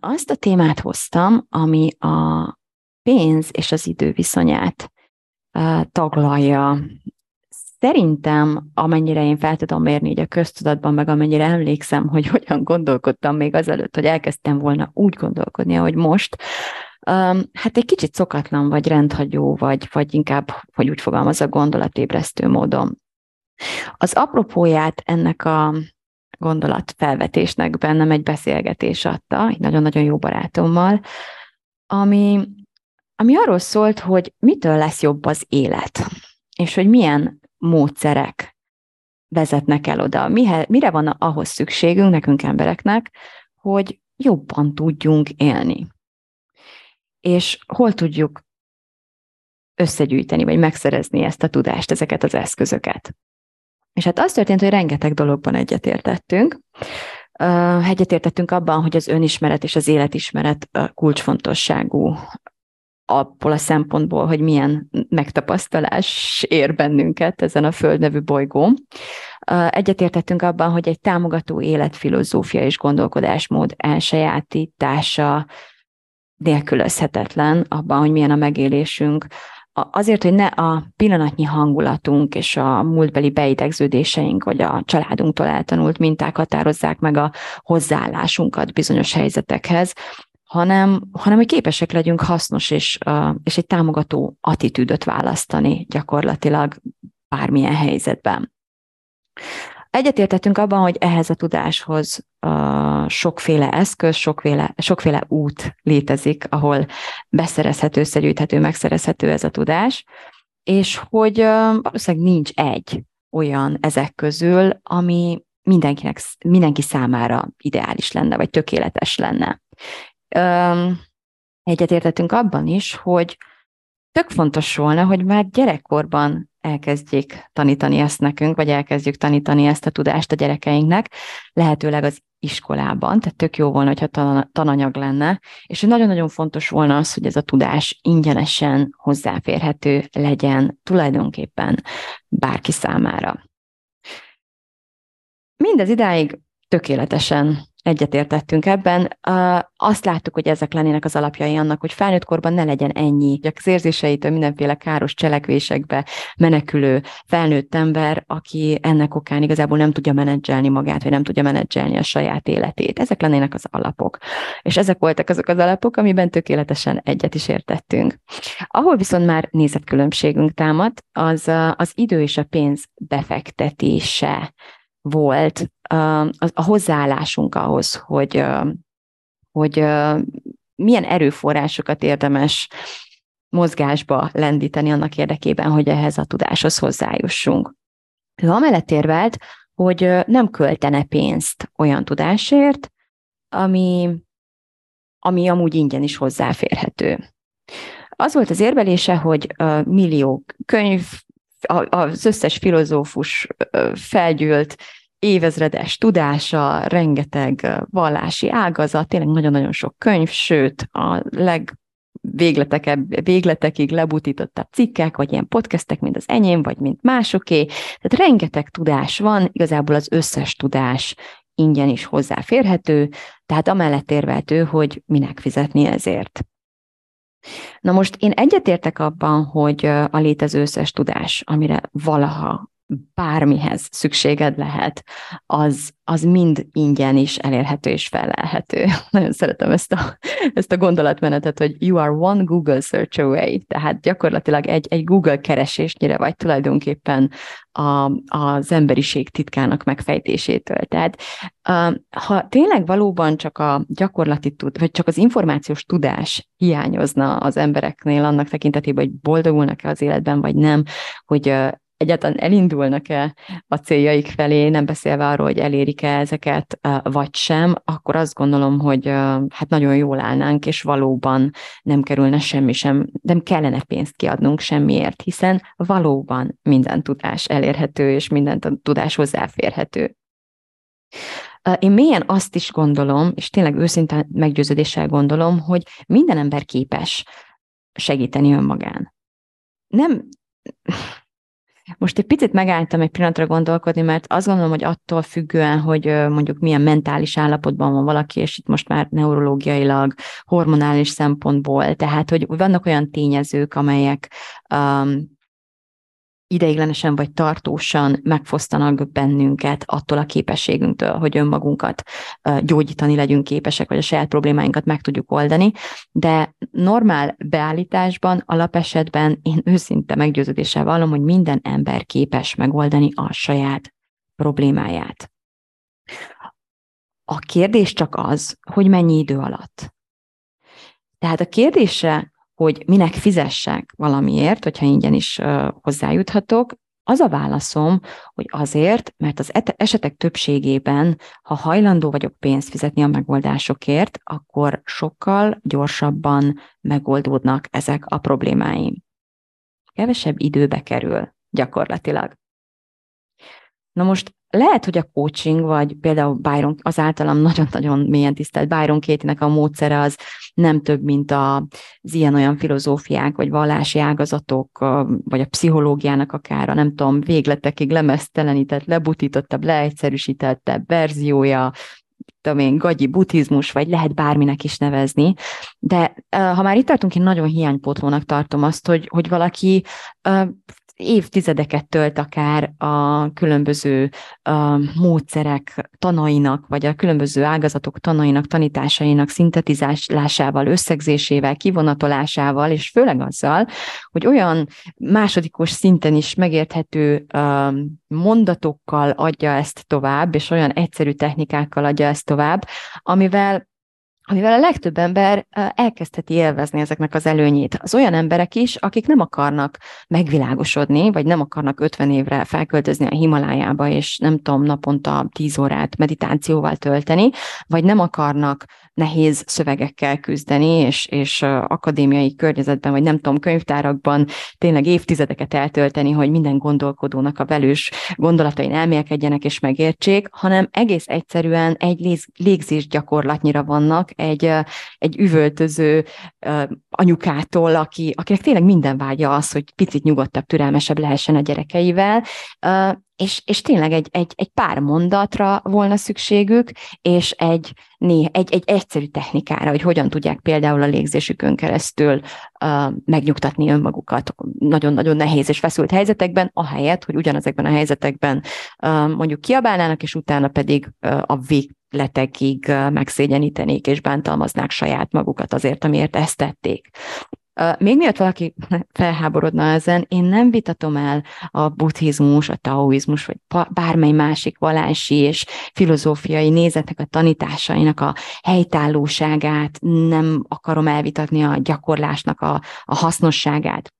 Azt a témát hoztam, ami a pénz és az idő viszonyát taglalja. Szerintem, amennyire én fel tudom mérni így a köztudatban, meg amennyire emlékszem, hogy hogyan gondolkodtam még azelőtt, hogy elkezdtem volna úgy gondolkodni, ahogy most, hát egy kicsit szokatlan, vagy rendhagyó, vagy, vagy inkább, hogy úgy fogalmaz a gondolatébresztő módon. Az apropóját ennek a gondolatfelvetésnek bennem egy beszélgetés adta, egy nagyon-nagyon jó barátommal, ami, ami arról szólt, hogy mitől lesz jobb az élet, és hogy milyen módszerek vezetnek el oda, Mihe, mire van ahhoz szükségünk nekünk embereknek, hogy jobban tudjunk élni. És hol tudjuk összegyűjteni, vagy megszerezni ezt a tudást, ezeket az eszközöket. És hát az történt, hogy rengeteg dologban egyetértettünk. Egyetértettünk abban, hogy az önismeret és az életismeret kulcsfontosságú abból a szempontból, hogy milyen megtapasztalás ér bennünket ezen a Föld nevű bolygón. Egyetértettünk abban, hogy egy támogató életfilozófia és gondolkodásmód elsajátítása nélkülözhetetlen abban, hogy milyen a megélésünk, azért, hogy ne a pillanatnyi hangulatunk és a múltbeli beidegződéseink, vagy a családunktól eltanult minták határozzák meg a hozzáállásunkat bizonyos helyzetekhez, hanem, hanem hogy képesek legyünk hasznos és, és egy támogató attitűdöt választani gyakorlatilag bármilyen helyzetben. Egyetértettünk abban, hogy ehhez a tudáshoz uh, sokféle eszköz, sokféle, sokféle út létezik, ahol beszerezhető, összegyűjthető, megszerezhető ez a tudás, és hogy valószínűleg nincs egy olyan ezek közül, ami mindenkinek, mindenki számára ideális lenne, vagy tökéletes lenne. Egyetértettünk abban is, hogy tök fontos volna, hogy már gyerekkorban elkezdjék tanítani ezt nekünk, vagy elkezdjük tanítani ezt a tudást a gyerekeinknek, lehetőleg az iskolában, tehát tök jó volna, hogyha tananyag lenne, és nagyon-nagyon fontos volna az, hogy ez a tudás ingyenesen hozzáférhető legyen tulajdonképpen bárki számára. Mindez idáig tökéletesen egyetértettünk ebben. Azt láttuk, hogy ezek lennének az alapjai annak, hogy felnőtt korban ne legyen ennyi, az érzéseitől mindenféle káros cselekvésekbe menekülő felnőtt ember, aki ennek okán igazából nem tudja menedzselni magát, vagy nem tudja menedzselni a saját életét. Ezek lennének az alapok. És ezek voltak azok az alapok, amiben tökéletesen egyet is értettünk. Ahol viszont már nézetkülönbségünk támad, az az idő és a pénz befektetése volt a hozzáállásunk ahhoz, hogy, hogy milyen erőforrásokat érdemes mozgásba lendíteni annak érdekében, hogy ehhez a tudáshoz hozzájussunk. Ő amellett érvelt, hogy nem költene pénzt olyan tudásért, ami, ami amúgy ingyen is hozzáférhető. Az volt az érvelése, hogy millió könyv, az összes filozófus felgyűlt évezredes tudása, rengeteg vallási ágazat, tényleg nagyon-nagyon sok könyv, sőt a leg végletekig lebutítottabb cikkek, vagy ilyen podcastek, mint az enyém, vagy mint másoké. Tehát rengeteg tudás van, igazából az összes tudás ingyen is hozzáférhető, tehát amellett érveltő, hogy minek fizetni ezért. Na most én egyetértek abban, hogy a létező összes tudás, amire valaha bármihez szükséged lehet, az, az mind ingyen is elérhető és felelhető. Nagyon szeretem ezt a, ezt a gondolatmenetet, hogy you are one Google search away, tehát gyakorlatilag egy, egy Google keresésnyire vagy tulajdonképpen a, az emberiség titkának megfejtésétől. Tehát ha tényleg valóban csak a gyakorlati tud, vagy csak az információs tudás hiányozna az embereknél annak tekintetében, hogy boldogulnak-e az életben, vagy nem, hogy egyáltalán elindulnak-e a céljaik felé, nem beszélve arról, hogy elérik-e ezeket, vagy sem, akkor azt gondolom, hogy hát nagyon jól állnánk, és valóban nem kerülne semmi sem, nem kellene pénzt kiadnunk semmiért, hiszen valóban minden tudás elérhető, és minden tudás hozzáférhető. Én mélyen azt is gondolom, és tényleg őszinte meggyőződéssel gondolom, hogy minden ember képes segíteni önmagán. Nem, most egy picit megálltam egy pillanatra gondolkodni, mert azt gondolom, hogy attól függően, hogy mondjuk milyen mentális állapotban van valaki, és itt most már neurológiailag, hormonális szempontból, tehát hogy vannak olyan tényezők, amelyek um, ideiglenesen vagy tartósan megfosztanak bennünket attól a képességünktől, hogy önmagunkat gyógyítani legyünk képesek, vagy a saját problémáinkat meg tudjuk oldani, de normál beállításban, alapesetben én őszinte meggyőződéssel vallom, hogy minden ember képes megoldani a saját problémáját. A kérdés csak az, hogy mennyi idő alatt. Tehát a kérdésre hogy minek fizessek valamiért, hogyha ingyen is hozzájuthatok, az a válaszom, hogy azért, mert az esetek többségében, ha hajlandó vagyok pénzt fizetni a megoldásokért, akkor sokkal gyorsabban megoldódnak ezek a problémáim. Kevesebb időbe kerül gyakorlatilag. Na most lehet, hogy a coaching, vagy például Byron, az általam nagyon-nagyon mélyen tisztelt Byron Kétinek a módszere az nem több, mint az ilyen-olyan filozófiák, vagy vallási ágazatok, vagy a pszichológiának akár a nem tudom, végletekig lemeztelenített, lebutítottabb, leegyszerűsítettebb verziója, tudom én, gagyi buddhizmus, vagy lehet bárminek is nevezni, de ha már itt tartunk, én nagyon hiánypótlónak tartom azt, hogy, hogy valaki évtizedeket tölt akár a különböző a módszerek tanainak, vagy a különböző ágazatok tanainak, tanításainak szintetizálásával, összegzésével, kivonatolásával, és főleg azzal, hogy olyan másodikos szinten is megérthető mondatokkal adja ezt tovább, és olyan egyszerű technikákkal adja ezt tovább, amivel amivel a legtöbb ember elkezdheti élvezni ezeknek az előnyét. Az olyan emberek is, akik nem akarnak megvilágosodni, vagy nem akarnak 50 évre felköltözni a Himalájába, és nem tudom, naponta 10 órát meditációval tölteni, vagy nem akarnak nehéz szövegekkel küzdeni, és, és akadémiai környezetben, vagy nem tudom, könyvtárakban tényleg évtizedeket eltölteni, hogy minden gondolkodónak a velős gondolatain elmélkedjenek és megértsék, hanem egész egyszerűen egy légzés gyakorlatnyira vannak, egy, egy üvöltöző anyukától, aki, akinek tényleg minden vágya az, hogy picit nyugodtabb, türelmesebb lehessen a gyerekeivel, és, és tényleg egy, egy, egy pár mondatra volna szükségük, és egy, né, egy, egy egyszerű technikára, hogy hogyan tudják például a légzésükön keresztül uh, megnyugtatni önmagukat nagyon-nagyon nehéz és feszült helyzetekben, ahelyett, hogy ugyanezekben a helyzetekben uh, mondjuk kiabálnának, és utána pedig uh, a végletekig uh, megszégyenítenék és bántalmaznák saját magukat azért, amiért ezt tették. Még miatt valaki felháborodna ezen, én nem vitatom el a buddhizmus, a taoizmus, vagy bármely másik vallási és filozófiai nézetnek a tanításainak a helytállóságát, nem akarom elvitatni a gyakorlásnak a, a hasznosságát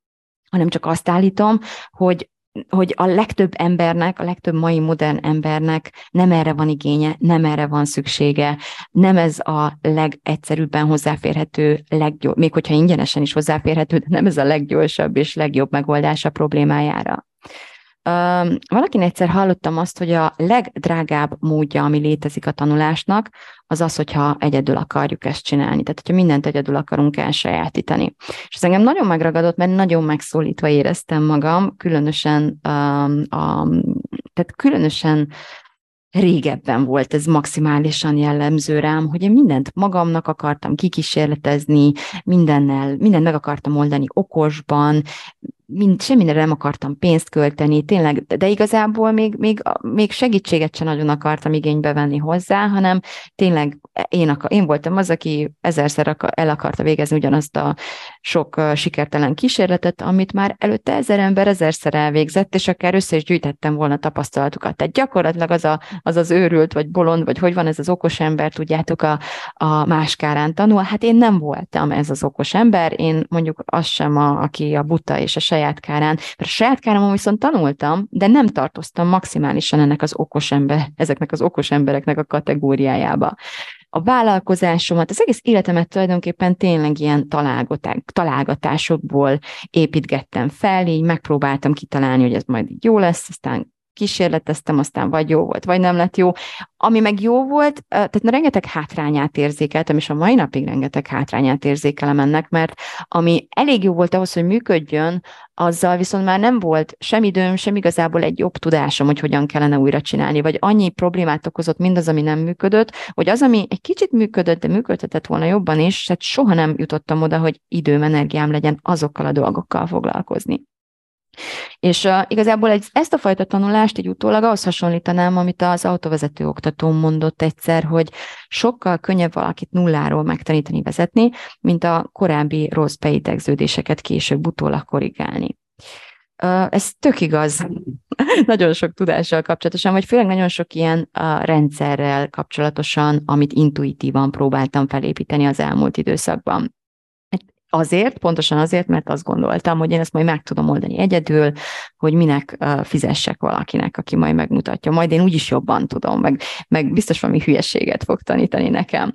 hanem csak azt állítom, hogy hogy a legtöbb embernek, a legtöbb mai modern embernek nem erre van igénye, nem erre van szüksége, nem ez a legegyszerűbben hozzáférhető, legjobb, még hogyha ingyenesen is hozzáférhető, de nem ez a leggyorsabb és legjobb megoldás a problémájára. Valakin egyszer hallottam azt, hogy a legdrágább módja, ami létezik a tanulásnak, az az, hogyha egyedül akarjuk ezt csinálni. Tehát, hogyha mindent egyedül akarunk elsajátítani. És ez engem nagyon megragadott, mert nagyon megszólítva éreztem magam, különösen, um, a, tehát különösen régebben volt ez maximálisan jellemző rám, hogy én mindent magamnak akartam kikísérletezni, mindennel, mindent meg akartam oldani okosban, mind, semmire nem akartam pénzt költeni, tényleg, de igazából még, még, még segítséget sem nagyon akartam igénybe venni hozzá, hanem tényleg én, akar, én voltam az, aki ezerszer el akarta végezni ugyanazt a sok sikertelen kísérletet, amit már előtte ezer ember ezerszer elvégzett, és akár össze is gyűjtettem volna tapasztalatukat. Tehát gyakorlatilag az, a, az az őrült, vagy bolond, vagy hogy van ez az okos ember, tudjátok, a, a máskárán tanul. Hát én nem voltam ez az okos ember, én mondjuk az sem, a, aki a buta és a saját kárán, mert a saját káramon viszont tanultam, de nem tartoztam maximálisan ennek az okos ember, ezeknek az okos embereknek a kategóriájába. A vállalkozásomat, az egész életemet tulajdonképpen tényleg ilyen találgatásokból építgettem fel, így megpróbáltam kitalálni, hogy ez majd jó lesz, aztán kísérleteztem, aztán vagy jó volt, vagy nem lett jó. Ami meg jó volt, tehát na, rengeteg hátrányát érzékeltem, és a mai napig rengeteg hátrányát érzékelem ennek, mert ami elég jó volt ahhoz, hogy működjön, azzal viszont már nem volt sem időm, sem igazából egy jobb tudásom, hogy hogyan kellene újra csinálni, vagy annyi problémát okozott mindaz, ami nem működött, hogy az, ami egy kicsit működött, de működhetett volna jobban is, tehát soha nem jutottam oda, hogy időm, energiám legyen azokkal a dolgokkal foglalkozni. És uh, igazából egy, ezt a fajta tanulást így utólag ahhoz hasonlítanám, amit az autovezető oktatóm mondott egyszer, hogy sokkal könnyebb valakit nulláról megtanítani vezetni, mint a korábbi rossz beidegződéseket később utólag korrigálni. Uh, ez tök igaz, nagyon sok tudással kapcsolatosan, vagy főleg nagyon sok ilyen uh, rendszerrel kapcsolatosan, amit intuitívan próbáltam felépíteni az elmúlt időszakban. Azért, pontosan azért, mert azt gondoltam, hogy én ezt majd meg tudom oldani egyedül, hogy minek fizessek valakinek, aki majd megmutatja. Majd én úgyis jobban tudom, meg, meg biztos valami hülyeséget fog tanítani nekem.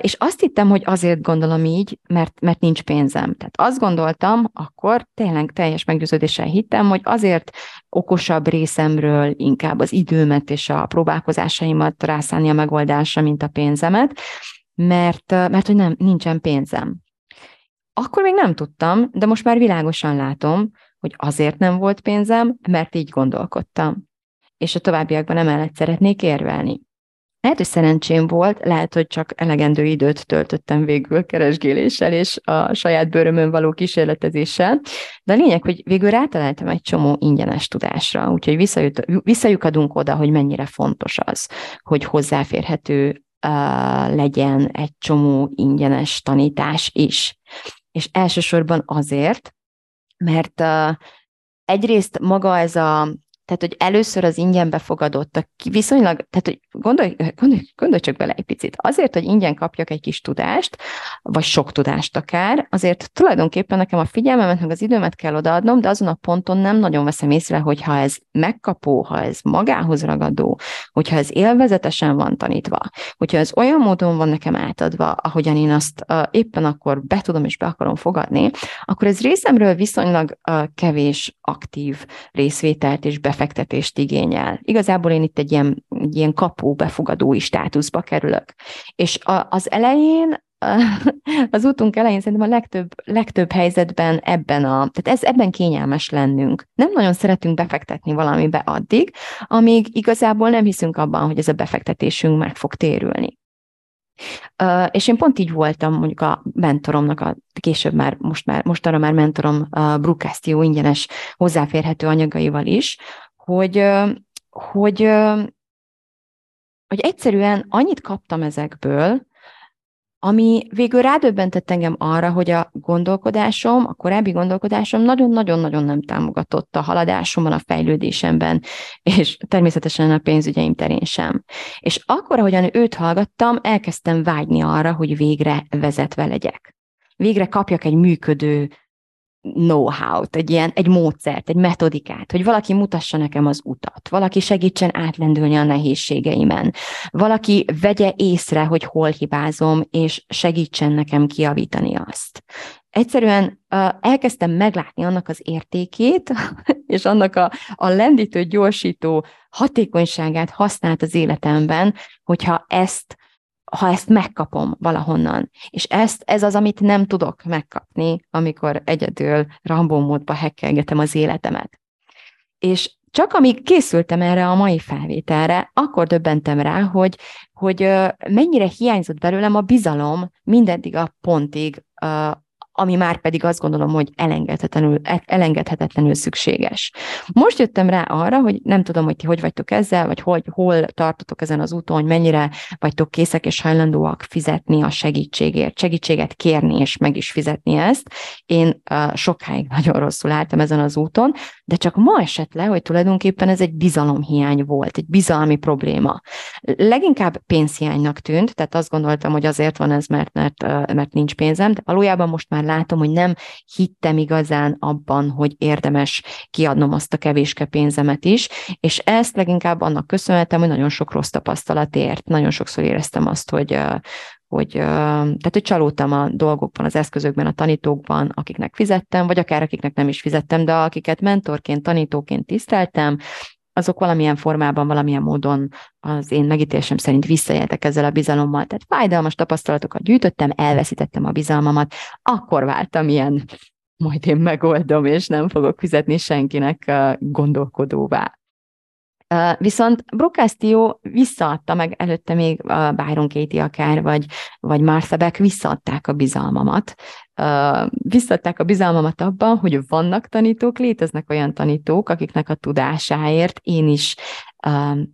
És azt hittem, hogy azért gondolom így, mert, mert nincs pénzem. Tehát azt gondoltam, akkor tényleg teljes meggyőződéssel hittem, hogy azért okosabb részemről inkább az időmet és a próbálkozásaimat rászállni a megoldásra, mint a pénzemet, mert, mert hogy nem, nincsen pénzem. Akkor még nem tudtam, de most már világosan látom, hogy azért nem volt pénzem, mert így gondolkodtam. És a továbbiakban emellett szeretnék érvelni. Lehet, hogy szerencsém volt, lehet, hogy csak elegendő időt töltöttem végül keresgéléssel és a saját bőrömön való kísérletezéssel, de a lényeg, hogy végül rátaláltam egy csomó ingyenes tudásra, úgyhogy visszajut, visszajukadunk oda, hogy mennyire fontos az, hogy hozzáférhető uh, legyen egy csomó ingyenes tanítás is és elsősorban azért, mert egyrészt maga ez a tehát, hogy először az ingyen befogadottak viszonylag, tehát, hogy gondolj, gondolj, gondolj csak bele egy picit. Azért, hogy ingyen kapjak egy kis tudást, vagy sok tudást akár, azért tulajdonképpen nekem a figyelmemet, meg az időmet kell odaadnom, de azon a ponton nem nagyon veszem észre, hogy ha ez megkapó, ha ez magához ragadó, hogyha ez élvezetesen van tanítva, hogyha ez olyan módon van nekem átadva, ahogyan én azt uh, éppen akkor be tudom és be akarom fogadni, akkor ez részemről viszonylag uh, kevés aktív részvételt és befektetést befektetést igényel. Igazából én itt egy ilyen, egy ilyen kapó befogadói státuszba kerülök. És a, az elején az útunk elején szerintem a legtöbb, legtöbb helyzetben ebben a, tehát ez ebben kényelmes lennünk. Nem nagyon szeretünk befektetni valamibe addig, amíg igazából nem hiszünk abban, hogy ez a befektetésünk meg fog térülni. Uh, és én pont így voltam mondjuk a mentoromnak, a, később már, most már, mostanra már mentorom a Brookcastio ingyenes hozzáférhető anyagaival is, hogy, hogy, hogy egyszerűen annyit kaptam ezekből, ami végül rádöbbentett engem arra, hogy a gondolkodásom, a korábbi gondolkodásom nagyon-nagyon-nagyon nem támogatott a haladásomban, a fejlődésemben, és természetesen a pénzügyeim terén sem. És akkor, ahogyan őt hallgattam, elkezdtem vágyni arra, hogy végre vezetve legyek. Végre kapjak egy működő know-how-t, egy ilyen, egy módszert, egy metodikát, hogy valaki mutassa nekem az utat, valaki segítsen átlendülni a nehézségeimen, valaki vegye észre, hogy hol hibázom, és segítsen nekem kiavítani azt. Egyszerűen uh, elkezdtem meglátni annak az értékét, és annak a, a lendítő, gyorsító hatékonyságát használt az életemben, hogyha ezt ha ezt megkapom valahonnan. És ezt, ez az, amit nem tudok megkapni, amikor egyedül Rambó módba hekkelgetem az életemet. És csak amíg készültem erre a mai felvételre, akkor döbbentem rá, hogy, hogy mennyire hiányzott belőlem a bizalom mindeddig a pontig, ami már pedig azt gondolom, hogy elengedhetetlenül, elengedhetetlenül szükséges. Most jöttem rá arra, hogy nem tudom, hogy ti hogy vagytok ezzel, vagy hogy, hol tartotok ezen az úton, hogy mennyire vagytok készek és hajlandóak fizetni a segítségért, segítséget kérni és meg is fizetni ezt. Én uh, sokáig nagyon rosszul álltam ezen az úton, de csak ma esett le, hogy tulajdonképpen ez egy bizalomhiány volt, egy bizalmi probléma. Leginkább pénzhiánynak tűnt, tehát azt gondoltam, hogy azért van ez, mert, mert, mert nincs pénzem, de valójában most már már látom, hogy nem hittem igazán abban, hogy érdemes kiadnom azt a kevéske pénzemet is, és ezt leginkább annak köszönhetem, hogy nagyon sok rossz tapasztalat ért. Nagyon sokszor éreztem azt, hogy, hogy, tehát, hogy csalódtam a dolgokban, az eszközökben, a tanítókban, akiknek fizettem, vagy akár akiknek nem is fizettem, de akiket mentorként, tanítóként tiszteltem, azok valamilyen formában, valamilyen módon az én megítélésem szerint visszajeltek ezzel a bizalommal. Tehát fájdalmas tapasztalatokat gyűjtöttem, elveszítettem a bizalmamat, akkor váltam ilyen, majd én megoldom, és nem fogok fizetni senkinek gondolkodóvá. Viszont Brocastio visszaadta meg, előtte még Byron Katie akár, vagy, vagy Martha Beck visszaadták a bizalmamat. Visszaadták a bizalmamat abban, hogy vannak tanítók, léteznek olyan tanítók, akiknek a tudásáért én is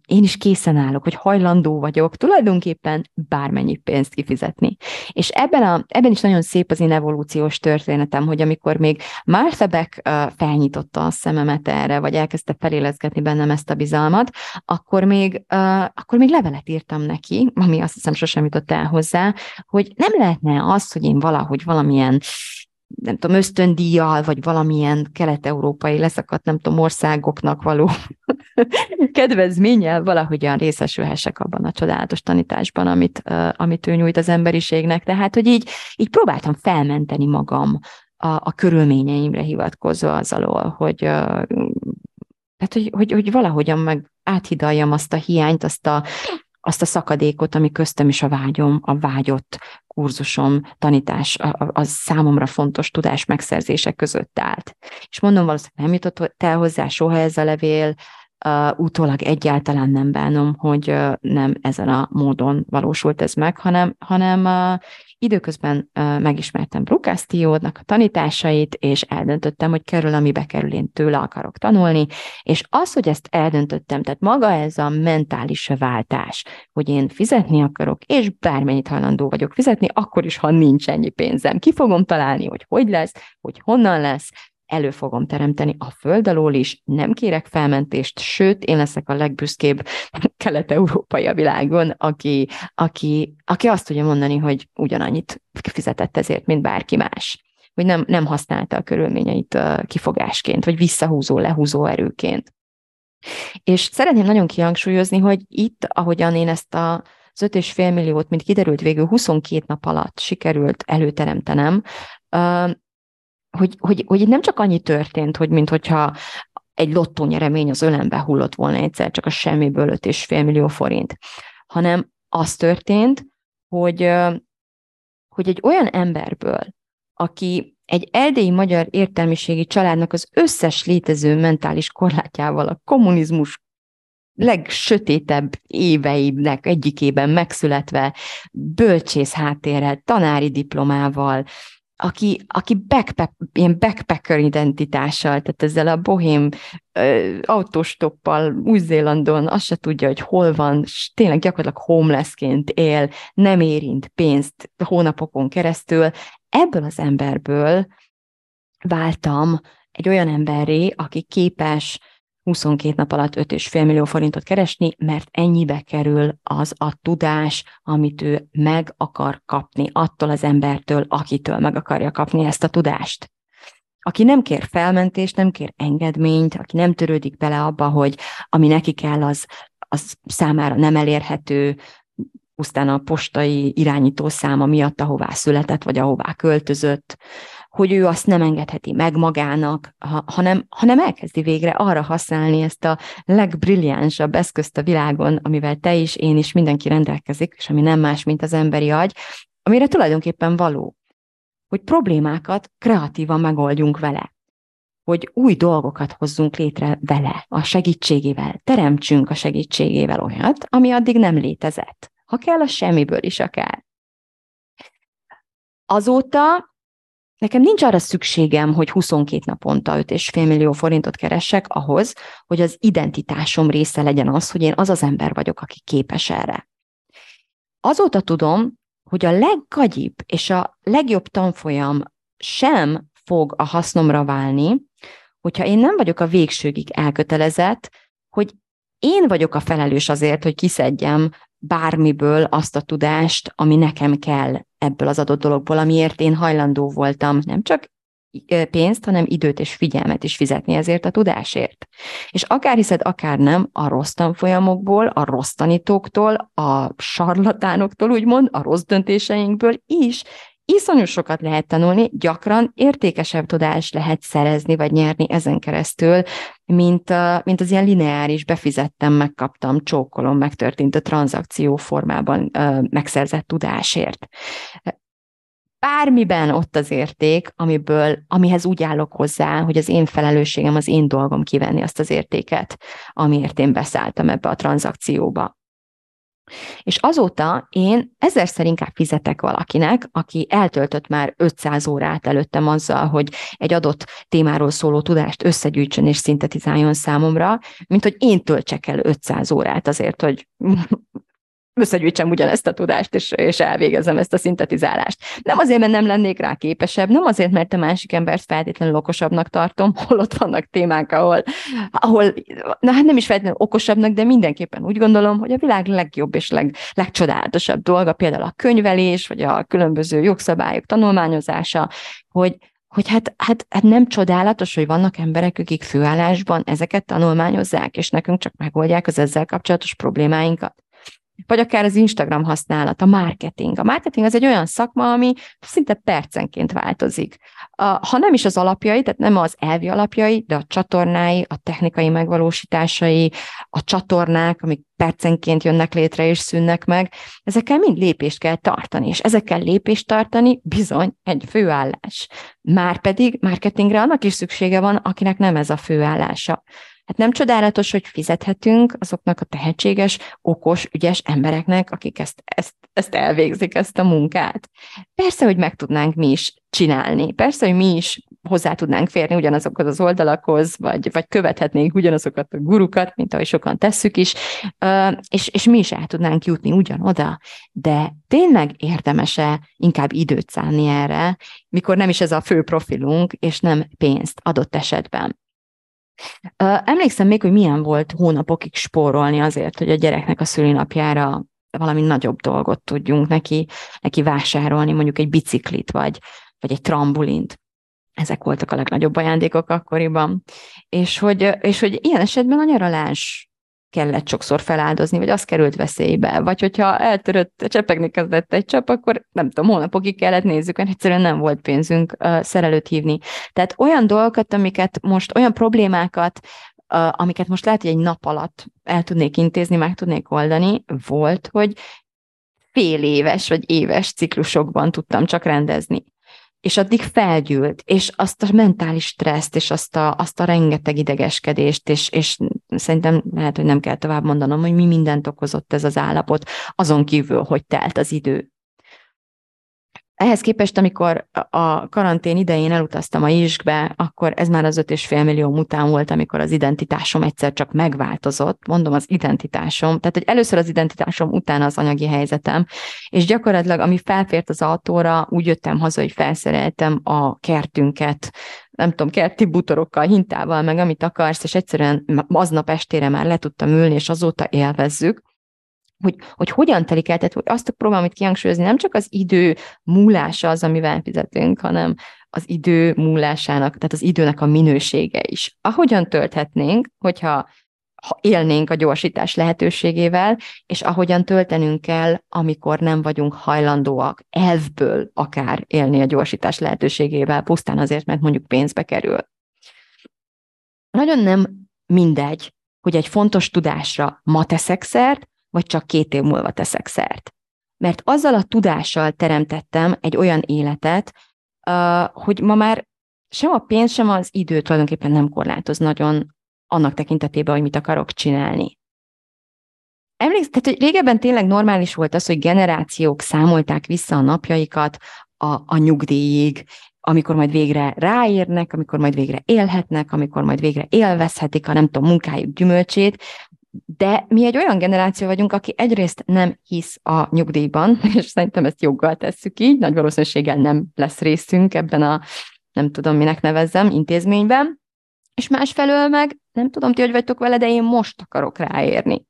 én is készen állok, hogy hajlandó vagyok tulajdonképpen bármennyi pénzt kifizetni. És ebben, a, ebben is nagyon szép az én evolúciós történetem, hogy amikor még Martha Beck felnyitotta a szememet erre, vagy elkezdte felélezgetni bennem ezt a bizalmat, akkor még, akkor még levelet írtam neki, ami azt hiszem sosem jutott el hozzá, hogy nem lehetne az, hogy én valahogy valamilyen nem tudom, ösztöndíjjal, vagy valamilyen kelet-európai leszakadt, nem tudom, országoknak való kedvezménnyel valahogyan részesülhessek abban a csodálatos tanításban, amit, amit ő nyújt az emberiségnek. Tehát, hogy így, így próbáltam felmenteni magam a, a körülményeimre hivatkozva az alól, hogy, tehát, hogy, hogy, hogy valahogyan meg áthidaljam azt a hiányt, azt a, azt a szakadékot, ami köztem is a vágyom, a vágyott kurzusom, tanítás, az számomra fontos tudás megszerzése között állt. És mondom, valószínűleg nem jutott el hozzá soha ez a levél, uh, utólag egyáltalán nem bánom, hogy uh, nem ezen a módon valósult ez meg, hanem, hanem uh, időközben megismertem Brukásztiódnak a tanításait, és eldöntöttem, hogy kerül, ami bekerül, én tőle akarok tanulni, és az, hogy ezt eldöntöttem, tehát maga ez a mentális váltás, hogy én fizetni akarok, és bármennyit hajlandó vagyok fizetni, akkor is, ha nincs ennyi pénzem. Ki fogom találni, hogy hogy lesz, hogy honnan lesz, elő fogom teremteni a föld alól is, nem kérek felmentést, sőt, én leszek a legbüszkébb kelet-európai a világon, aki, aki, aki azt tudja mondani, hogy ugyanannyit fizetett ezért, mint bárki más hogy nem, nem használta a körülményeit kifogásként, vagy visszahúzó, lehúzó erőként. És szeretném nagyon kihangsúlyozni, hogy itt, ahogyan én ezt a az 5,5 milliót, mint kiderült végül 22 nap alatt sikerült előteremtenem, hogy, hogy, hogy nem csak annyi történt, hogy mint hogyha egy lottó nyeremény az ölembe hullott volna egyszer, csak a semmiből 5,5 millió forint, hanem az történt, hogy, hogy egy olyan emberből, aki egy erdélyi magyar értelmiségi családnak az összes létező mentális korlátjával a kommunizmus legsötétebb éveimnek egyikében megszületve, bölcsész háttérrel, tanári diplomával, aki, aki backpack, ilyen backpacker identitással, tehát ezzel a bohém autostoppal Új-Zélandon azt se tudja, hogy hol van, és tényleg gyakorlatilag homelessként él, nem érint pénzt hónapokon keresztül. Ebből az emberből váltam egy olyan emberré, aki képes 22 nap alatt 5,5 millió forintot keresni, mert ennyibe kerül az a tudás, amit ő meg akar kapni attól az embertől, akitől meg akarja kapni ezt a tudást. Aki nem kér felmentést, nem kér engedményt, aki nem törődik bele abba, hogy ami neki kell, az, az számára nem elérhető, pusztán a postai irányító száma miatt, ahová született, vagy ahová költözött, hogy ő azt nem engedheti meg magának, ha, hanem, hanem elkezdi végre arra használni ezt a legbrilliánsabb eszközt a világon, amivel te is, én is, mindenki rendelkezik, és ami nem más, mint az emberi agy, amire tulajdonképpen való, hogy problémákat kreatívan megoldjunk vele hogy új dolgokat hozzunk létre vele, a segítségével, teremtsünk a segítségével olyat, ami addig nem létezett. Ha kell, a semmiből is akár. Azóta Nekem nincs arra szükségem, hogy 22 naponta 5,5 millió forintot keressek ahhoz, hogy az identitásom része legyen az, hogy én az az ember vagyok, aki képes erre. Azóta tudom, hogy a leggagyibb és a legjobb tanfolyam sem fog a hasznomra válni, hogyha én nem vagyok a végsőgig elkötelezett, hogy én vagyok a felelős azért, hogy kiszedjem bármiből azt a tudást, ami nekem kell ebből az adott dologból, amiért én hajlandó voltam nem csak pénzt, hanem időt és figyelmet is fizetni ezért a tudásért. És akár hiszed, akár nem, a rossz tanfolyamokból, a rossz tanítóktól, a sarlatánoktól, úgymond, a rossz döntéseinkből is iszonyú sokat lehet tanulni, gyakran értékesebb tudást lehet szerezni vagy nyerni ezen keresztül, mint, mint az ilyen lineáris, befizettem, megkaptam, csókolom, megtörtént a tranzakció formában ö, megszerzett tudásért bármiben ott az érték, amiből, amihez úgy állok hozzá, hogy az én felelősségem, az én dolgom kivenni azt az értéket, amiért én beszálltam ebbe a tranzakcióba. És azóta én ezerszer inkább fizetek valakinek, aki eltöltött már 500 órát előttem azzal, hogy egy adott témáról szóló tudást összegyűjtsön és szintetizáljon számomra, mint hogy én töltsek el 500 órát azért, hogy összegyűjtsem ugyanezt a tudást, és, és elvégezem ezt a szintetizálást. Nem azért, mert nem lennék rá képesebb, nem azért, mert a másik embert feltétlenül okosabbnak tartom, hol ott vannak témák, ahol, ahol na hát nem is feltétlenül okosabbnak, de mindenképpen úgy gondolom, hogy a világ legjobb és leg, legcsodálatosabb dolga, például a könyvelés, vagy a különböző jogszabályok tanulmányozása, hogy, hogy hát, hát, hát nem csodálatos, hogy vannak emberek, akik főállásban ezeket tanulmányozzák, és nekünk csak megoldják az ezzel kapcsolatos problémáinkat vagy akár az Instagram használat, a marketing. A marketing az egy olyan szakma, ami szinte percenként változik. Ha nem is az alapjai, tehát nem az elvi alapjai, de a csatornái, a technikai megvalósításai, a csatornák, amik percenként jönnek létre és szűnnek meg, ezekkel mind lépést kell tartani, és ezekkel lépést tartani bizony egy főállás. Márpedig marketingre annak is szüksége van, akinek nem ez a főállása. Hát nem csodálatos, hogy fizethetünk azoknak a tehetséges, okos, ügyes embereknek, akik ezt, ezt, ezt elvégzik, ezt a munkát. Persze, hogy meg tudnánk mi is csinálni. Persze, hogy mi is hozzá tudnánk férni ugyanazokhoz az oldalakhoz, vagy, vagy követhetnénk ugyanazokat a gurukat, mint ahogy sokan tesszük is, és, és mi is el tudnánk jutni ugyanoda. De tényleg érdemese inkább időt szánni erre, mikor nem is ez a fő profilunk, és nem pénzt adott esetben. Emlékszem még, hogy milyen volt hónapokig spórolni azért, hogy a gyereknek a szülinapjára valami nagyobb dolgot tudjunk neki, neki vásárolni, mondjuk egy biciklit, vagy, vagy egy trambulint. Ezek voltak a legnagyobb ajándékok akkoriban. És hogy, és hogy ilyen esetben a nyaralás kellett sokszor feláldozni, vagy az került veszélybe, vagy hogyha eltörött, csepegni kezdett egy csap, akkor nem tudom, hónapokig kellett nézzük, mert egyszerűen nem volt pénzünk uh, szerelőt hívni. Tehát olyan dolgokat, amiket most, olyan problémákat, uh, amiket most lehet, hogy egy nap alatt el tudnék intézni, meg tudnék oldani, volt, hogy fél éves vagy éves ciklusokban tudtam csak rendezni és addig felgyűlt, és azt a mentális stresszt, és azt a, azt a rengeteg idegeskedést, és, és szerintem lehet, hogy nem kell tovább mondanom, hogy mi mindent okozott ez az állapot, azon kívül, hogy telt az idő. Ehhez képest, amikor a karantén idején elutaztam a Iskbe, akkor ez már az öt és fél millió után volt, amikor az identitásom egyszer csak megváltozott. Mondom az identitásom, tehát hogy először az identitásom, utána az anyagi helyzetem, és gyakorlatilag ami felfért az autóra, úgy jöttem haza, hogy felszereltem a kertünket, nem tudom, kerti butorokkal, hintával, meg amit akarsz, és egyszerűen aznap estére már le tudtam ülni, és azóta élvezzük hogy, hogy hogyan telik el, tehát hogy azt próbálom itt kihangsúlyozni, nem csak az idő múlása az, amivel fizetünk, hanem az idő múlásának, tehát az időnek a minősége is. Ahogyan tölthetnénk, hogyha ha élnénk a gyorsítás lehetőségével, és ahogyan töltenünk kell, amikor nem vagyunk hajlandóak elvből akár élni a gyorsítás lehetőségével, pusztán azért, mert mondjuk pénzbe kerül. Nagyon nem mindegy, hogy egy fontos tudásra ma teszek szert, vagy csak két év múlva teszek szert. Mert azzal a tudással teremtettem egy olyan életet, hogy ma már sem a pénz, sem az idő tulajdonképpen nem korlátoz nagyon annak tekintetében, hogy mit akarok csinálni. Emléksz, tehát, hogy régebben tényleg normális volt az, hogy generációk számolták vissza a napjaikat a, a nyugdíjig, amikor majd végre ráérnek, amikor majd végre élhetnek, amikor majd végre élvezhetik a nem tudom, munkájuk gyümölcsét, de mi egy olyan generáció vagyunk, aki egyrészt nem hisz a nyugdíjban, és szerintem ezt joggal tesszük így, nagy valószínűséggel nem lesz részünk ebben a, nem tudom minek nevezzem, intézményben, és másfelől meg, nem tudom ti, hogy vagytok vele, de én most akarok ráérni.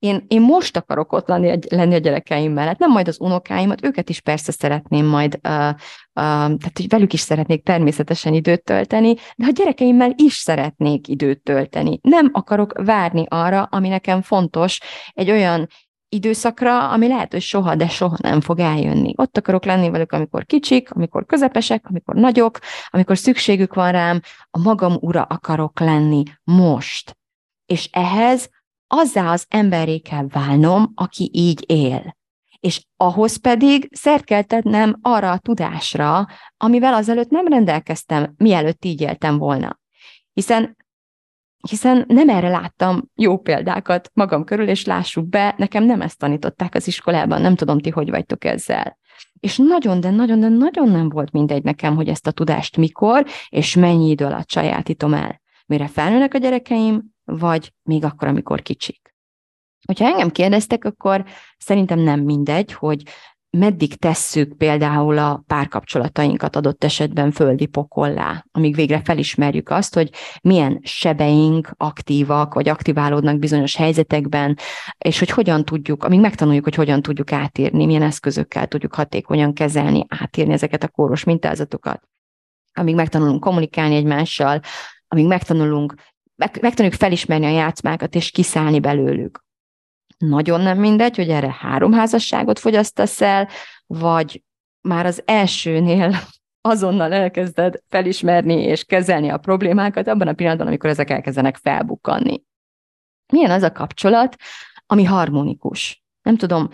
Én, én most akarok ott lenni, lenni a gyerekeim mellett, nem majd az unokáimat, őket is persze szeretném majd, uh, uh, tehát hogy velük is szeretnék természetesen időt tölteni, de a gyerekeimmel is szeretnék időt tölteni. Nem akarok várni arra, ami nekem fontos, egy olyan időszakra, ami lehet, hogy soha, de soha nem fog eljönni. Ott akarok lenni velük, amikor kicsik, amikor közepesek, amikor nagyok, amikor szükségük van rám, a magam ura akarok lenni most. És ehhez azzá az emberré kell válnom, aki így él. És ahhoz pedig szert kell tennem arra a tudásra, amivel azelőtt nem rendelkeztem, mielőtt így éltem volna. Hiszen hiszen nem erre láttam jó példákat magam körül, és lássuk be, nekem nem ezt tanították az iskolában, nem tudom ti, hogy vagytok ezzel. És nagyon, de nagyon, de nagyon nem volt mindegy nekem, hogy ezt a tudást mikor és mennyi idő alatt sajátítom el. Mire felnőnek a gyerekeim, vagy még akkor, amikor kicsik. Hogyha engem kérdeztek, akkor szerintem nem mindegy, hogy meddig tesszük például a párkapcsolatainkat adott esetben földi pokollá, amíg végre felismerjük azt, hogy milyen sebeink aktívak, vagy aktiválódnak bizonyos helyzetekben, és hogy hogyan tudjuk, amíg megtanuljuk, hogy hogyan tudjuk átírni, milyen eszközökkel tudjuk hatékonyan kezelni, átírni ezeket a kóros mintázatokat. Amíg megtanulunk kommunikálni egymással, amíg megtanulunk megtanuljuk felismerni a játszmákat, és kiszállni belőlük. Nagyon nem mindegy, hogy erre három házasságot fogyasztasz el, vagy már az elsőnél azonnal elkezded felismerni és kezelni a problémákat abban a pillanatban, amikor ezek elkezdenek felbukkanni. Milyen az a kapcsolat, ami harmonikus? Nem tudom,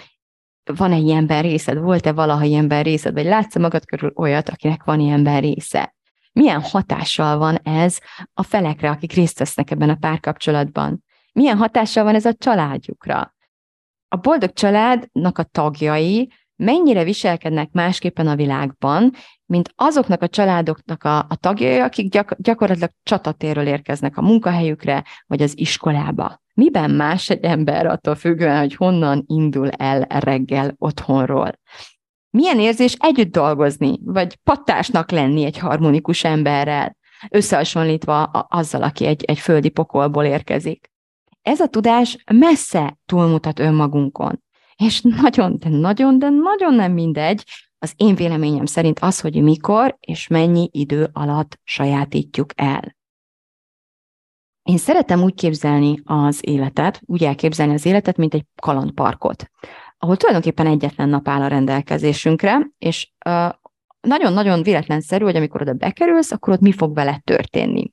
van-e ilyen részed, volt-e valaha ilyen részed, vagy látsz magad körül olyat, akinek van ilyen része? Milyen hatással van ez a felekre, akik részt vesznek ebben a párkapcsolatban? Milyen hatással van ez a családjukra? A boldog családnak a tagjai mennyire viselkednek másképpen a világban, mint azoknak a családoknak a, a tagjai, akik gyak, gyakorlatilag csatatéről érkeznek a munkahelyükre, vagy az iskolába. Miben más egy ember attól függően, hogy honnan indul el reggel otthonról? Milyen érzés együtt dolgozni, vagy pattásnak lenni egy harmonikus emberrel, összehasonlítva azzal, aki egy, egy földi pokolból érkezik. Ez a tudás messze túlmutat önmagunkon. És nagyon, de nagyon, de nagyon nem mindegy, az én véleményem szerint az, hogy mikor és mennyi idő alatt sajátítjuk el. Én szeretem úgy képzelni az életet, úgy elképzelni az életet, mint egy kalandparkot ahol tulajdonképpen egyetlen nap áll a rendelkezésünkre, és nagyon-nagyon véletlenszerű, hogy amikor oda bekerülsz, akkor ott mi fog vele történni.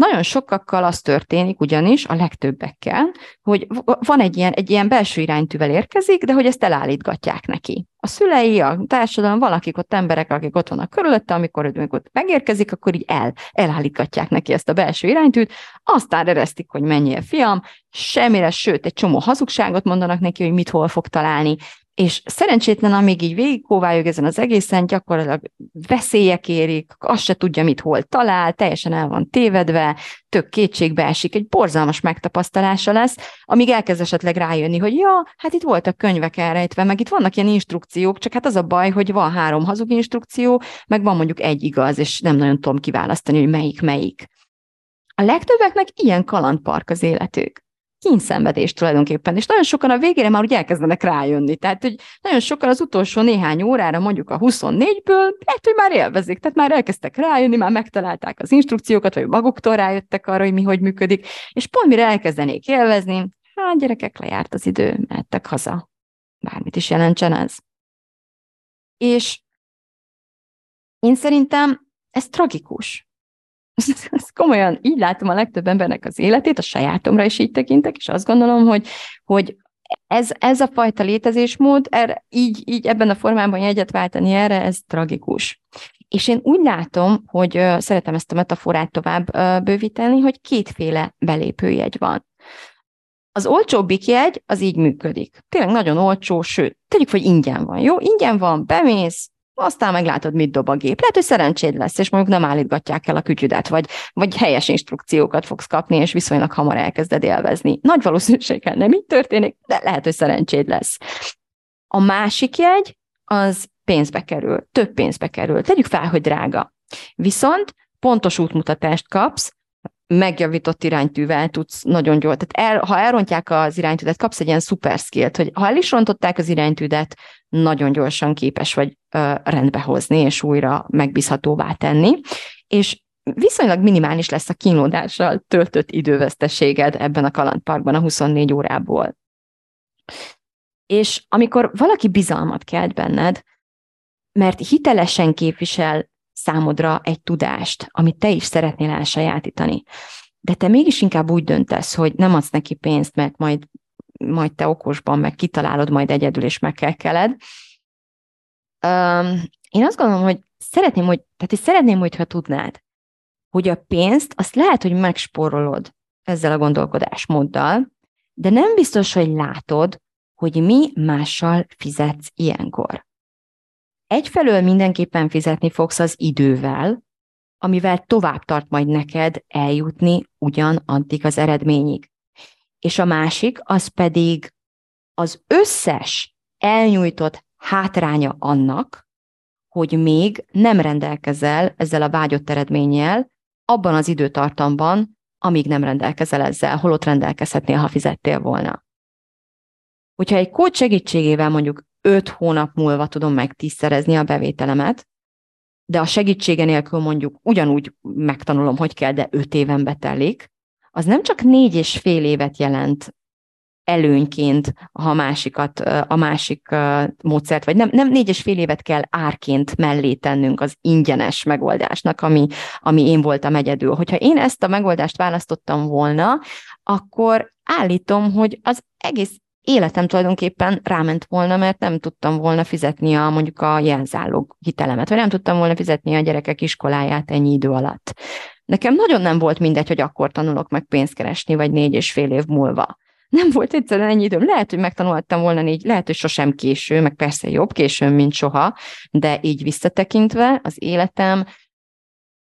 Nagyon sokakkal az történik ugyanis, a legtöbbekkel, hogy van egy ilyen, egy ilyen belső iránytűvel érkezik, de hogy ezt elállítgatják neki. A szülei, a társadalom, valakik ott emberek, akik ott vannak körülötte, amikor, amikor ott megérkezik, akkor így el, elállítgatják neki ezt a belső iránytűt, aztán eresztik, hogy menjél fiam, semmire, sőt, egy csomó hazugságot mondanak neki, hogy mit hol fog találni, és szerencsétlen, amíg így végigkóvályog ezen az egészen, gyakorlatilag veszélyek érik, azt se tudja, mit hol talál, teljesen el van tévedve, tök kétségbe esik, egy borzalmas megtapasztalása lesz, amíg elkezd esetleg rájönni, hogy ja, hát itt voltak könyvek elrejtve, meg itt vannak ilyen instrukciók, csak hát az a baj, hogy van három hazug instrukció, meg van mondjuk egy igaz, és nem nagyon tudom kiválasztani, hogy melyik melyik. A legtöbbeknek ilyen kalandpark az életük kínszenvedés tulajdonképpen, és nagyon sokan a végére már úgy elkezdenek rájönni. Tehát, hogy nagyon sokan az utolsó néhány órára, mondjuk a 24-ből, lehet, hogy már élvezik, tehát már elkezdtek rájönni, már megtalálták az instrukciókat, vagy maguktól rájöttek arra, hogy mi hogy működik, és pont mire elkezdenék élvezni, hát gyerekek, lejárt az idő, mehettek haza. Bármit is jelentsen ez. És én szerintem ez tragikus ezt komolyan így látom a legtöbb embernek az életét, a sajátomra is így tekintek, és azt gondolom, hogy, hogy ez, ez a fajta létezésmód, erre, így, így ebben a formában jegyet váltani erre, ez tragikus. És én úgy látom, hogy uh, szeretem ezt a metaforát tovább uh, bővíteni, hogy kétféle belépőjegy van. Az olcsóbbik jegy az így működik. Tényleg nagyon olcsó, sőt, tegyük, hogy ingyen van, jó? Ingyen van, bemész, aztán meglátod, mit dob a gép. Lehet, hogy szerencséd lesz, és mondjuk nem állítgatják el a kütyüdet, vagy, vagy helyes instrukciókat fogsz kapni, és viszonylag hamar elkezded élvezni. Nagy valószínűséggel nem így történik, de lehet, hogy szerencséd lesz. A másik jegy, az pénzbe kerül, több pénzbe kerül. Tegyük fel, hogy drága. Viszont pontos útmutatást kapsz, megjavított iránytűvel tudsz nagyon gyorsan. Tehát el, ha elrontják az iránytűdet, kapsz egy ilyen szuper skillt, hogy ha el is rontották az iránytűdet, nagyon gyorsan képes vagy ö, rendbe hozni, és újra megbízhatóvá tenni. És viszonylag minimális lesz a kínlódással töltött időveszteséged ebben a kalandparkban a 24 órából. És amikor valaki bizalmat kelt benned, mert hitelesen képvisel számodra egy tudást, amit te is szeretnél elsajátítani, de te mégis inkább úgy döntesz, hogy nem adsz neki pénzt, mert majd, majd te okosban meg kitalálod majd egyedül, és megkekkeled. Um, én azt gondolom, hogy szeretném, hogy, tehát hogy szeretném, hogyha tudnád, hogy a pénzt azt lehet, hogy megspórolod ezzel a gondolkodásmóddal, de nem biztos, hogy látod, hogy mi mással fizetsz ilyenkor. Egyfelől mindenképpen fizetni fogsz az idővel, amivel tovább tart majd neked eljutni ugyanaddig az eredményig. És a másik, az pedig az összes elnyújtott hátránya annak, hogy még nem rendelkezel ezzel a vágyott eredménnyel abban az időtartamban, amíg nem rendelkezel ezzel, holott rendelkezhetnél, ha fizettél volna. Hogyha egy kód segítségével mondjuk öt hónap múlva tudom meg tízszerezni a bevételemet, de a segítsége nélkül mondjuk ugyanúgy megtanulom, hogy kell, de öt éven betelik, az nem csak négy és fél évet jelent előnyként, ha a másikat, a másik módszert, vagy nem, nem négy és fél évet kell árként mellé tennünk az ingyenes megoldásnak, ami, ami én voltam egyedül. Hogyha én ezt a megoldást választottam volna, akkor állítom, hogy az egész életem tulajdonképpen ráment volna, mert nem tudtam volna fizetni a mondjuk a jelzálog hitelemet, vagy nem tudtam volna fizetni a gyerekek iskoláját ennyi idő alatt. Nekem nagyon nem volt mindegy, hogy akkor tanulok meg pénzt keresni, vagy négy és fél év múlva. Nem volt egyszerűen ennyi időm. Lehet, hogy megtanultam volna négy, lehet, hogy sosem késő, meg persze jobb későn, mint soha, de így visszatekintve az életem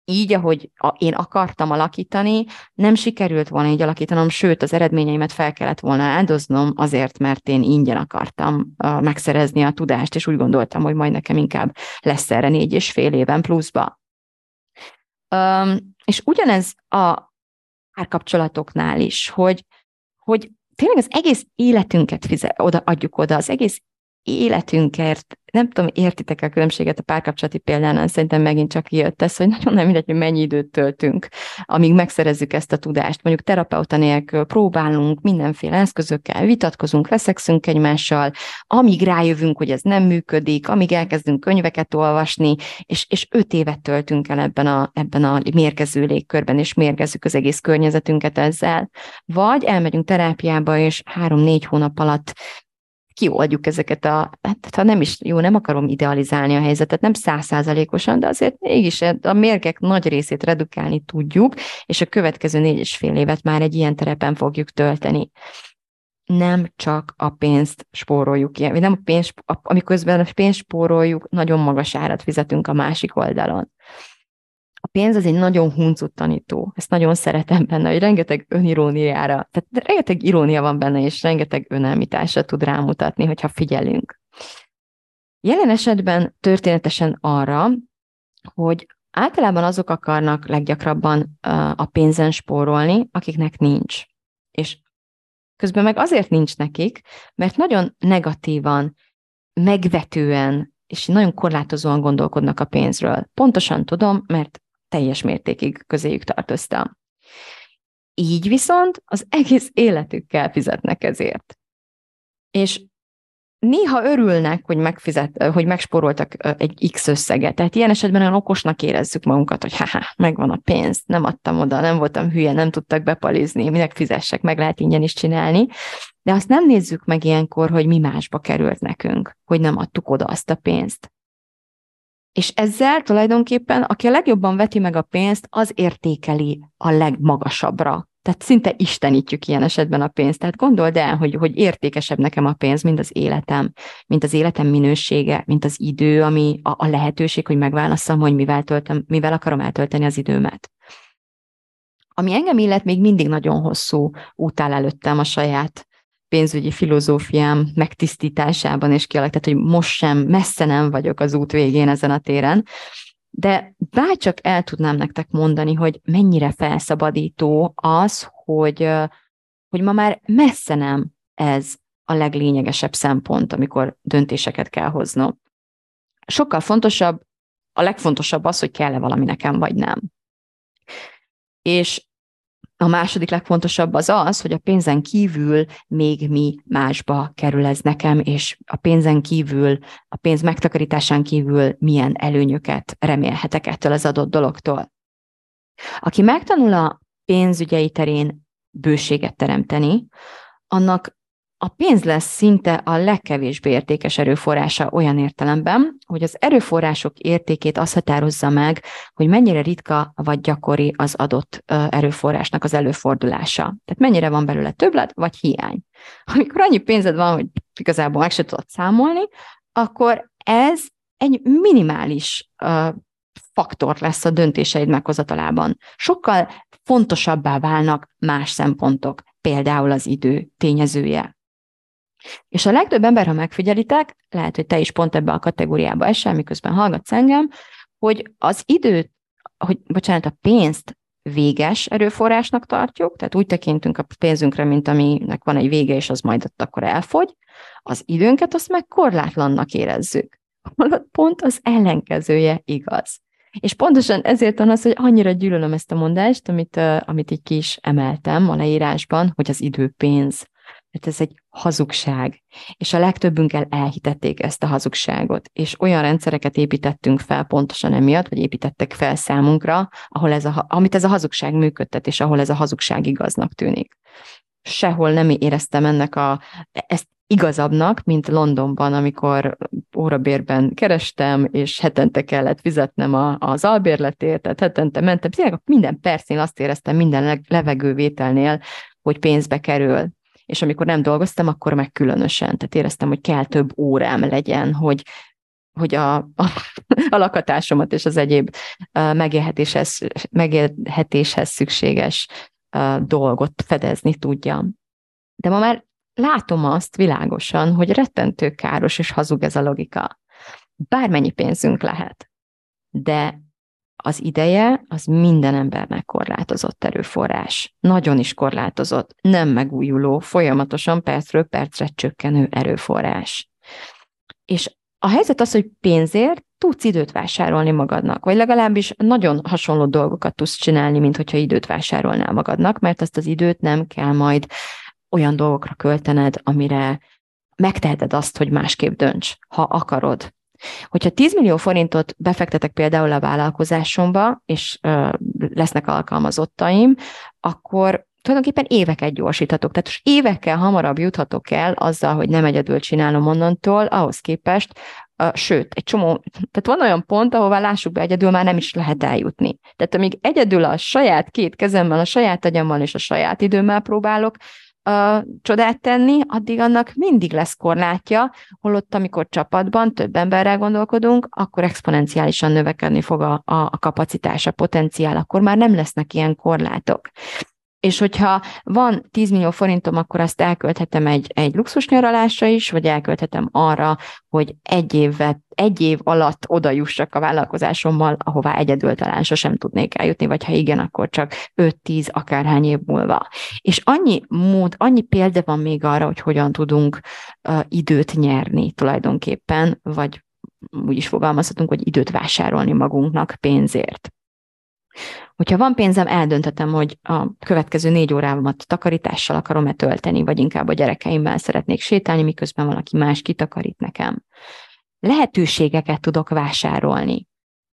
így, ahogy én akartam alakítani, nem sikerült volna így alakítanom, sőt, az eredményeimet fel kellett volna áldoznom azért, mert én ingyen akartam megszerezni a tudást, és úgy gondoltam, hogy majd nekem inkább lesz erre négy és fél éven pluszba. Um, és ugyanez a párkapcsolatoknál is, hogy, hogy tényleg az egész életünket fizet, oda, adjuk oda, az egész életünkért, nem tudom, értitek a különbséget a párkapcsolati példánál, szerintem megint csak jött ez, hogy nagyon nem mindegy, hogy mennyi időt töltünk, amíg megszerezzük ezt a tudást. Mondjuk terapeuta nélkül próbálunk mindenféle eszközökkel, vitatkozunk, veszekszünk egymással, amíg rájövünk, hogy ez nem működik, amíg elkezdünk könyveket olvasni, és, és öt évet töltünk el ebben a, ebben a mérgező légkörben, és mérgezzük az egész környezetünket ezzel. Vagy elmegyünk terápiába, és három-négy hónap alatt kioldjuk ezeket a, hát ha nem is, jó, nem akarom idealizálni a helyzetet, nem százszázalékosan, de azért mégis a mérgek nagy részét redukálni tudjuk, és a következő négy és fél évet már egy ilyen terepen fogjuk tölteni. Nem csak a pénzt spóroljuk ki, nem a pénzt, amiközben a pénzt spóroljuk, nagyon magas árat fizetünk a másik oldalon a pénz az egy nagyon huncut tanító. Ezt nagyon szeretem benne, hogy rengeteg öniróniára, tehát rengeteg irónia van benne, és rengeteg önelmításra tud rámutatni, hogyha figyelünk. Jelen esetben történetesen arra, hogy általában azok akarnak leggyakrabban a pénzen spórolni, akiknek nincs. És közben meg azért nincs nekik, mert nagyon negatívan, megvetően és nagyon korlátozóan gondolkodnak a pénzről. Pontosan tudom, mert teljes mértékig közéjük tartoztam. Így viszont az egész életükkel fizetnek ezért. És néha örülnek, hogy, megfizet, hogy megsporoltak egy X összeget. Tehát ilyen esetben olyan okosnak érezzük magunkat, hogy haha, megvan a pénz, nem adtam oda, nem voltam hülye, nem tudtak bepalizni, minek fizessek, meg lehet ingyen is csinálni. De azt nem nézzük meg ilyenkor, hogy mi másba került nekünk, hogy nem adtuk oda azt a pénzt. És ezzel tulajdonképpen, aki a legjobban veti meg a pénzt, az értékeli a legmagasabbra. Tehát szinte istenítjük ilyen esetben a pénzt. Tehát gondold el, hogy, hogy értékesebb nekem a pénz, mint az életem, mint az életem minősége, mint az idő, ami a, a lehetőség, hogy megválasszam, hogy mivel, töltöm, mivel akarom eltölteni az időmet. Ami engem illet, még mindig nagyon hosszú út áll előttem a saját pénzügyi filozófiám megtisztításában és kialakított, hogy most sem, messze nem vagyok az út végén ezen a téren. De bárcsak el tudnám nektek mondani, hogy mennyire felszabadító az, hogy, hogy ma már messze nem ez a leglényegesebb szempont, amikor döntéseket kell hoznom. Sokkal fontosabb, a legfontosabb az, hogy kell-e valami nekem, vagy nem. És a második legfontosabb az az, hogy a pénzen kívül még mi másba kerül ez nekem, és a pénzen kívül, a pénz megtakarításán kívül milyen előnyöket remélhetek ettől az adott dologtól. Aki megtanul a pénzügyei terén bőséget teremteni, annak a pénz lesz szinte a legkevésbé értékes erőforrása olyan értelemben, hogy az erőforrások értékét azt határozza meg, hogy mennyire ritka vagy gyakori az adott erőforrásnak az előfordulása. Tehát mennyire van belőle többlet vagy hiány. Amikor annyi pénzed van, hogy igazából meg se tudod számolni, akkor ez egy minimális faktor lesz a döntéseid meghozatalában. Sokkal fontosabbá válnak más szempontok, például az idő tényezője. És a legtöbb ember, ha megfigyelitek, lehet, hogy te is pont ebbe a kategóriába esel, miközben hallgatsz engem, hogy az időt, hogy, bocsánat, a pénzt véges erőforrásnak tartjuk, tehát úgy tekintünk a pénzünkre, mint aminek van egy vége, és az majd ott akkor elfogy, az időnket azt meg korlátlannak érezzük. Holott pont az ellenkezője igaz. És pontosan ezért van az, hogy annyira gyűlölöm ezt a mondást, amit, amit így ki is emeltem a leírásban, hogy az idő pénz. Hát ez egy hazugság. És a legtöbbünkkel elhitették ezt a hazugságot, és olyan rendszereket építettünk fel pontosan emiatt, vagy építettek fel számunkra, ahol ez a, amit ez a hazugság működtet, és ahol ez a hazugság igaznak tűnik. Sehol nem éreztem ennek a, ezt igazabbnak, mint Londonban, amikor órabérben kerestem, és hetente kellett fizetnem a, az albérletét, tehát hetente mentem, minden percén azt éreztem minden levegővételnél, hogy pénzbe kerül és amikor nem dolgoztam, akkor meg különösen. Tehát éreztem, hogy kell több órám legyen, hogy, hogy a, a, a lakatásomat és az egyéb megélhetéshez, megélhetéshez szükséges dolgot fedezni tudjam. De ma már látom azt világosan, hogy rettentő káros és hazug ez a logika. Bármennyi pénzünk lehet, de az ideje az minden embernek korlátozott erőforrás. Nagyon is korlátozott, nem megújuló, folyamatosan percről percre csökkenő erőforrás. És a helyzet az, hogy pénzért tudsz időt vásárolni magadnak, vagy legalábbis nagyon hasonló dolgokat tudsz csinálni, mint hogyha időt vásárolnál magadnak, mert azt az időt nem kell majd olyan dolgokra költened, amire megteheted azt, hogy másképp dönts, ha akarod. Hogyha 10 millió forintot befektetek például a vállalkozásomba, és ö, lesznek alkalmazottaim, akkor tulajdonképpen éveket gyorsíthatok. Tehát most évekkel hamarabb juthatok el azzal, hogy nem egyedül csinálom onnantól, ahhoz képest, uh, sőt, egy csomó, tehát van olyan pont, ahová lássuk be, egyedül már nem is lehet eljutni. Tehát amíg egyedül a saját két kezemmel, a saját agyammal és a saját időmmel próbálok uh, csodát tenni, addig annak mindig lesz korlátja, holott amikor csapatban több emberrel gondolkodunk, akkor exponenciálisan növekedni fog a, a kapacitás, a potenciál, akkor már nem lesznek ilyen korlátok. És hogyha van 10 millió forintom, akkor azt elkölthetem egy, egy luxus nyaralásra is, vagy elkölthetem arra, hogy egy, évet, egy év alatt oda jussak a vállalkozásommal, ahová egyedül talán sosem tudnék eljutni, vagy ha igen, akkor csak 5-10 akárhány év múlva. És annyi mód, annyi példa van még arra, hogy hogyan tudunk uh, időt nyerni tulajdonképpen, vagy úgy is fogalmazhatunk, hogy időt vásárolni magunknak pénzért. Hogyha van pénzem, eldönthetem, hogy a következő négy órámat takarítással akarom-e tölteni, vagy inkább a gyerekeimmel szeretnék sétálni, miközben valaki más kitakarít nekem. Lehetőségeket tudok vásárolni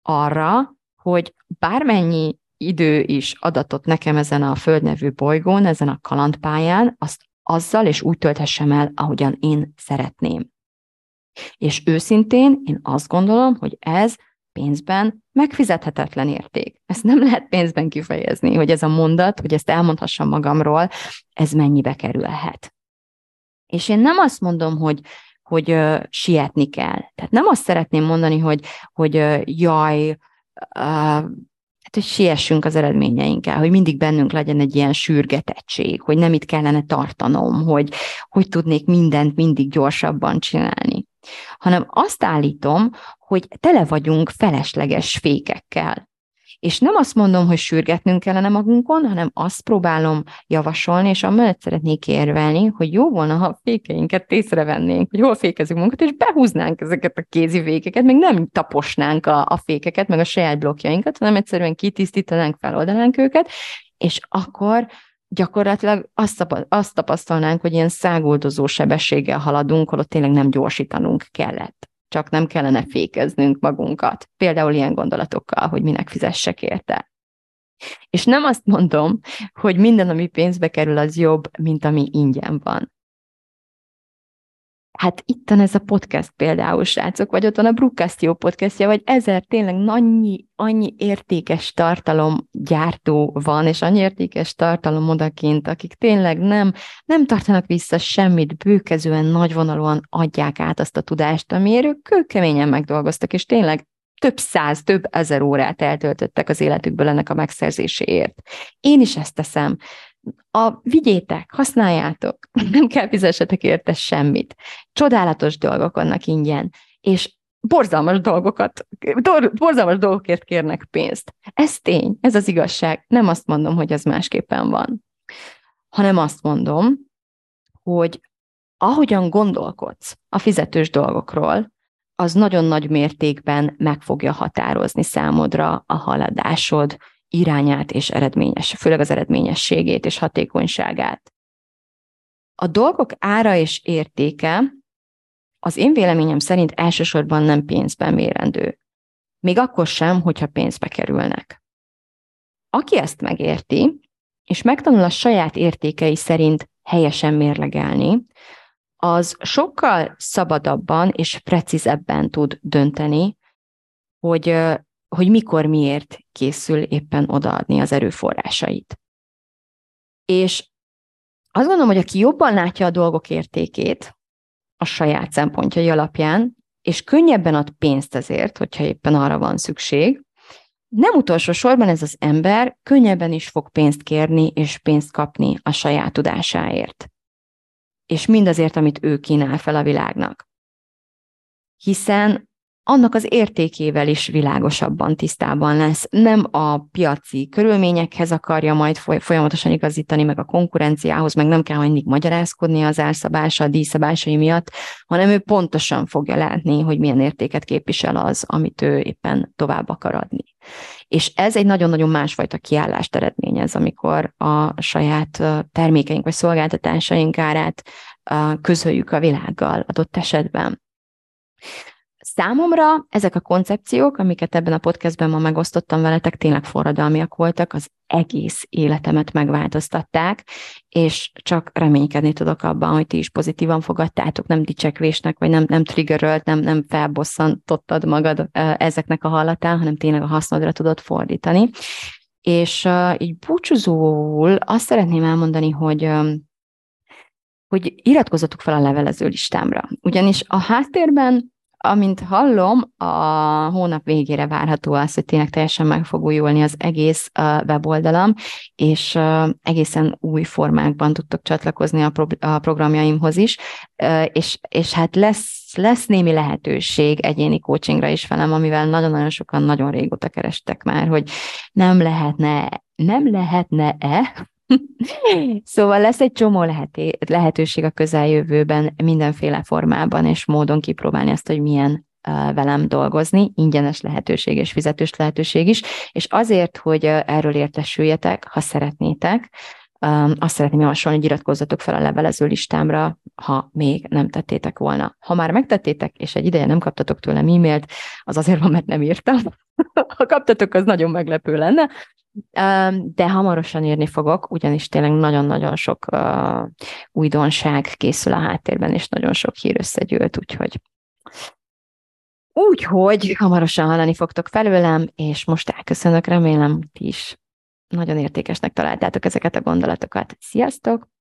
arra, hogy bármennyi idő is adatot nekem ezen a földnevű bolygón, ezen a kalandpályán, azt azzal és úgy tölthessem el, ahogyan én szeretném. És őszintén én azt gondolom, hogy ez pénzben megfizethetetlen érték. Ezt nem lehet pénzben kifejezni, hogy ez a mondat, hogy ezt elmondhassam magamról, ez mennyibe kerülhet. És én nem azt mondom, hogy, hogy uh, sietni kell. Tehát nem azt szeretném mondani, hogy, hogy uh, jaj, uh, hát, hogy siessünk az eredményeinkkel, hogy mindig bennünk legyen egy ilyen sürgetettség, hogy nem itt kellene tartanom, hogy hogy tudnék mindent mindig gyorsabban csinálni hanem azt állítom, hogy tele vagyunk felesleges fékekkel. És nem azt mondom, hogy sürgetnünk kellene magunkon, hanem azt próbálom javasolni, és amellett szeretnék érvelni, hogy jó volna, ha a fékeinket észrevennénk, hogy hol fékezünk magunkat, és behúznánk ezeket a kézi fékeket, meg nem taposnánk a, a fékeket, meg a saját blokkjainkat, hanem egyszerűen kitisztítanánk, feloldanánk őket, és akkor gyakorlatilag azt, azt tapasztalnánk, hogy ilyen száguldozó sebességgel haladunk, holott tényleg nem gyorsítanunk kellett csak nem kellene fékeznünk magunkat. Például ilyen gondolatokkal, hogy minek fizessek érte. És nem azt mondom, hogy minden, ami pénzbe kerül, az jobb, mint ami ingyen van. Hát itt van ez a podcast például, srácok, vagy ott van a Brookcastio podcastja, vagy ezer tényleg annyi, annyi értékes tartalom gyártó van, és annyi értékes tartalom odakint, akik tényleg nem, nem tartanak vissza semmit, bőkezően, nagyvonalúan adják át azt a tudást, amiért ők kőkeményen megdolgoztak, és tényleg több száz, több ezer órát eltöltöttek az életükből ennek a megszerzéséért. Én is ezt teszem a vigyétek, használjátok, nem kell fizessetek érte semmit. Csodálatos dolgok vannak ingyen, és borzalmas dolgokat, borzalmas dolgokért kérnek pénzt. Ez tény, ez az igazság. Nem azt mondom, hogy ez másképpen van, hanem azt mondom, hogy ahogyan gondolkodsz a fizetős dolgokról, az nagyon nagy mértékben meg fogja határozni számodra a haladásod, irányát és eredményes, főleg az eredményességét és hatékonyságát. A dolgok ára és értéke az én véleményem szerint elsősorban nem pénzben mérendő. Még akkor sem, hogyha pénzbe kerülnek. Aki ezt megérti, és megtanul a saját értékei szerint helyesen mérlegelni, az sokkal szabadabban és precízebben tud dönteni, hogy hogy mikor, miért készül éppen odaadni az erőforrásait. És azt gondolom, hogy aki jobban látja a dolgok értékét a saját szempontjai alapján, és könnyebben ad pénzt ezért, hogyha éppen arra van szükség, nem utolsó sorban ez az ember könnyebben is fog pénzt kérni és pénzt kapni a saját tudásáért. És mindazért, amit ő kínál fel a világnak. Hiszen annak az értékével is világosabban tisztában lesz. Nem a piaci körülményekhez akarja majd folyamatosan igazítani, meg a konkurenciához, meg nem kell mindig magyarázkodni az árszabása, a díjszabásai miatt, hanem ő pontosan fogja látni, hogy milyen értéket képvisel az, amit ő éppen tovább akar adni. És ez egy nagyon-nagyon másfajta kiállást eredményez, amikor a saját termékeink vagy szolgáltatásaink árát közöljük a világgal adott esetben. Számomra ezek a koncepciók, amiket ebben a podcastben ma megosztottam veletek, tényleg forradalmiak voltak, az egész életemet megváltoztatták, és csak reménykedni tudok abban, hogy ti is pozitívan fogadtátok, nem dicsekvésnek, vagy nem, nem triggerölt, nem, nem felbosszantottad magad ezeknek a hallatán, hanem tényleg a hasznodra tudod fordítani. És így búcsúzóul azt szeretném elmondani, hogy hogy iratkozzatok fel a levelező listámra. Ugyanis a háttérben amint hallom, a hónap végére várható az, hogy tényleg teljesen meg fog újulni az egész weboldalam, és egészen új formákban tudtok csatlakozni a, pro- a programjaimhoz is, és, és hát lesz, lesz némi lehetőség egyéni coachingra is velem, amivel nagyon-nagyon sokan nagyon régóta kerestek már, hogy nem lehetne, nem lehetne-e szóval lesz egy csomó leheté, lehetőség a közeljövőben mindenféle formában és módon kipróbálni azt, hogy milyen velem dolgozni, ingyenes lehetőség és fizetős lehetőség is, és azért, hogy erről értesüljetek, ha szeretnétek, azt szeretném javasolni, hogy iratkozzatok fel a levelező listámra, ha még nem tettétek volna. Ha már megtettétek, és egy ideje nem kaptatok tőlem e-mailt, az azért van, mert nem írtam. ha kaptatok, az nagyon meglepő lenne, de hamarosan írni fogok, ugyanis tényleg nagyon-nagyon sok újdonság készül a háttérben, és nagyon sok hír összegyűlt, úgyhogy Úgyhogy hamarosan hallani fogtok felőlem, és most elköszönök, remélem ti is nagyon értékesnek találtátok ezeket a gondolatokat. Sziasztok!